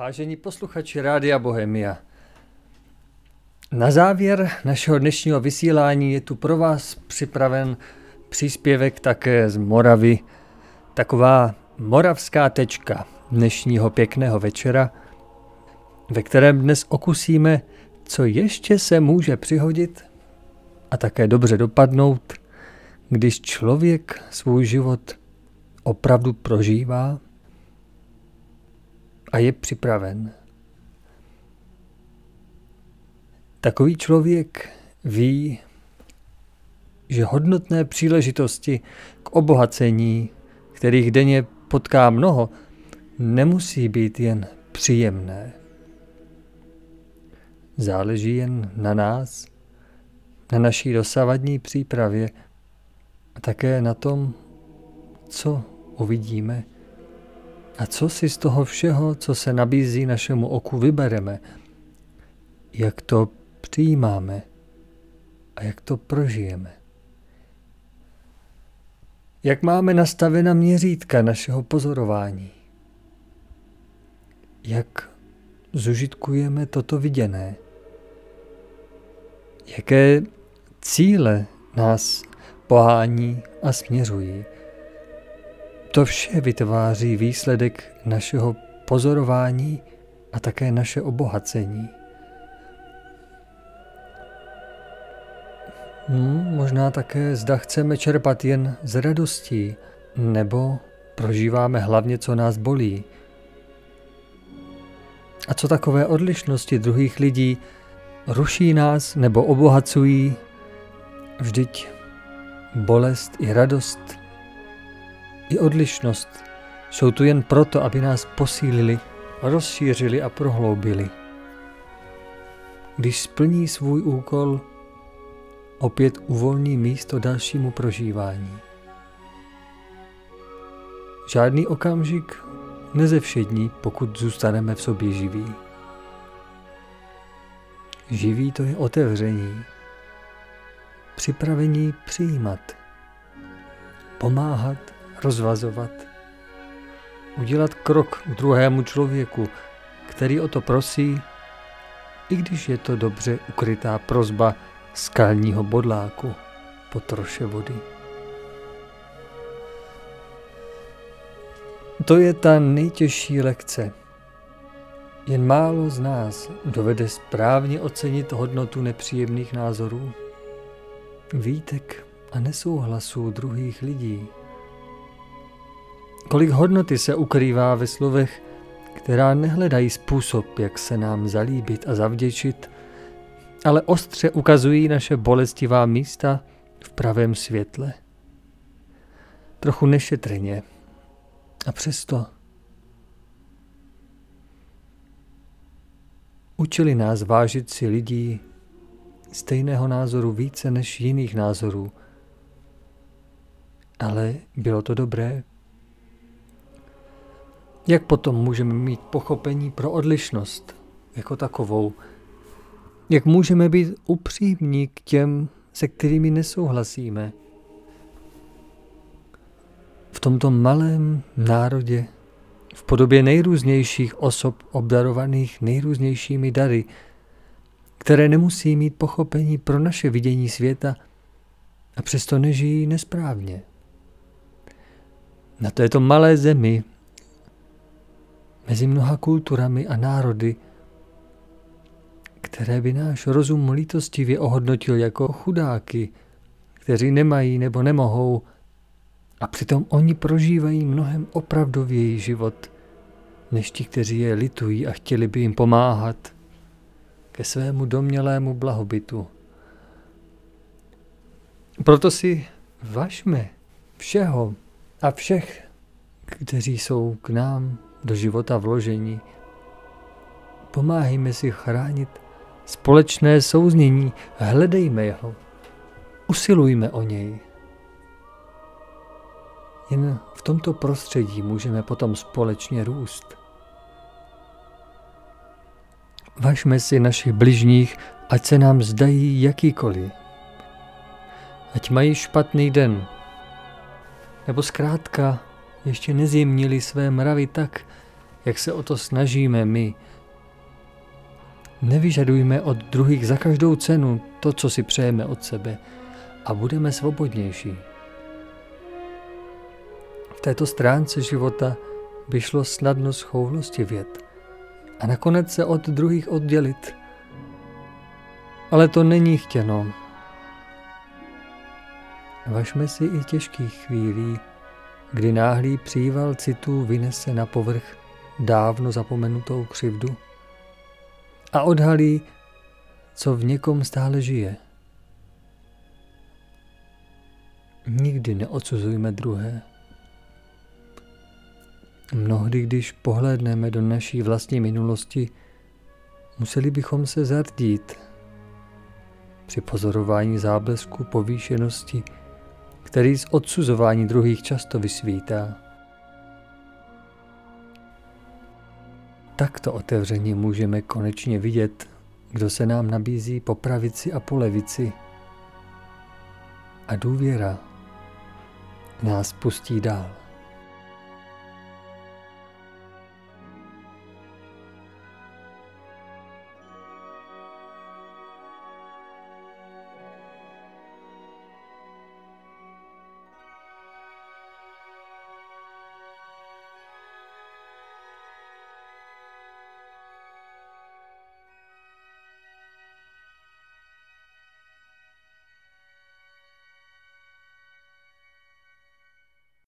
Vážení posluchači Rádia Bohemia, na závěr našeho dnešního vysílání je tu pro vás připraven příspěvek také z Moravy, taková moravská tečka dnešního pěkného večera, ve kterém dnes okusíme, co ještě se může přihodit a také dobře dopadnout, když člověk svůj život opravdu prožívá a je připraven. Takový člověk ví, že hodnotné příležitosti k obohacení, kterých denně potká mnoho, nemusí být jen příjemné. Záleží jen na nás, na naší dosavadní přípravě a také na tom, co uvidíme a co si z toho všeho, co se nabízí našemu oku, vybereme, jak to přijímáme a jak to prožijeme. Jak máme nastavena měřítka našeho pozorování? Jak zužitkujeme toto viděné? Jaké cíle nás pohání a směřují? To vše vytváří výsledek našeho pozorování a také naše obohacení. Hmm, možná také zda chceme čerpat jen z radostí, nebo prožíváme hlavně, co nás bolí. A co takové odlišnosti druhých lidí ruší nás nebo obohacují? Vždyť bolest i radost i odlišnost jsou tu jen proto, aby nás posílili, rozšířili a prohloubili. Když splní svůj úkol, opět uvolní místo dalšímu prožívání. Žádný okamžik nezevšední, pokud zůstaneme v sobě živí. Živý to je otevření, připravení přijímat, pomáhat, rozvazovat, udělat krok k druhému člověku, který o to prosí, i když je to dobře ukrytá prozba skalního bodláku po troše vody. To je ta nejtěžší lekce. Jen málo z nás dovede správně ocenit hodnotu nepříjemných názorů, výtek a nesouhlasů druhých lidí. Kolik hodnoty se ukrývá ve slovech, která nehledají způsob, jak se nám zalíbit a zavděčit, ale ostře ukazují naše bolestivá místa v pravém světle. Trochu nešetrně. A přesto učili nás vážit si lidí stejného názoru více než jiných názorů. Ale bylo to dobré. Jak potom můžeme mít pochopení pro odlišnost jako takovou? Jak můžeme být upřímní k těm, se kterými nesouhlasíme? V tomto malém národě, v podobě nejrůznějších osob obdarovaných nejrůznějšími dary, které nemusí mít pochopení pro naše vidění světa a přesto nežijí nesprávně. Na této malé zemi mezi mnoha kulturami a národy, které by náš rozum lítostivě ohodnotil jako chudáky, kteří nemají nebo nemohou, a přitom oni prožívají mnohem opravdověji život, než ti, kteří je litují a chtěli by jim pomáhat ke svému domělému blahobytu. Proto si važme všeho a všech, kteří jsou k nám do života vložení. Pomáhejme si chránit společné souznění, hledejme jeho, usilujme o něj. Jen v tomto prostředí můžeme potom společně růst. Važme si našich bližních, ať se nám zdají jakýkoliv. Ať mají špatný den, nebo zkrátka ještě nezjemnili své mravy tak, jak se o to snažíme my. Nevyžadujme od druhých za každou cenu to, co si přejeme od sebe a budeme svobodnější. V této stránce života by šlo snadno schoulostivět a nakonec se od druhých oddělit. Ale to není chtěno. Važme si i těžkých chvílí, kdy náhlý příval citů vynese na povrch dávno zapomenutou křivdu a odhalí, co v někom stále žije. Nikdy neodsuzujme druhé. Mnohdy, když pohlédneme do naší vlastní minulosti, museli bychom se zardít při pozorování záblesku povýšenosti, který z odsuzování druhých často vysvítá. Takto otevřeně můžeme konečně vidět, kdo se nám nabízí po pravici a po levici. A důvěra nás pustí dál.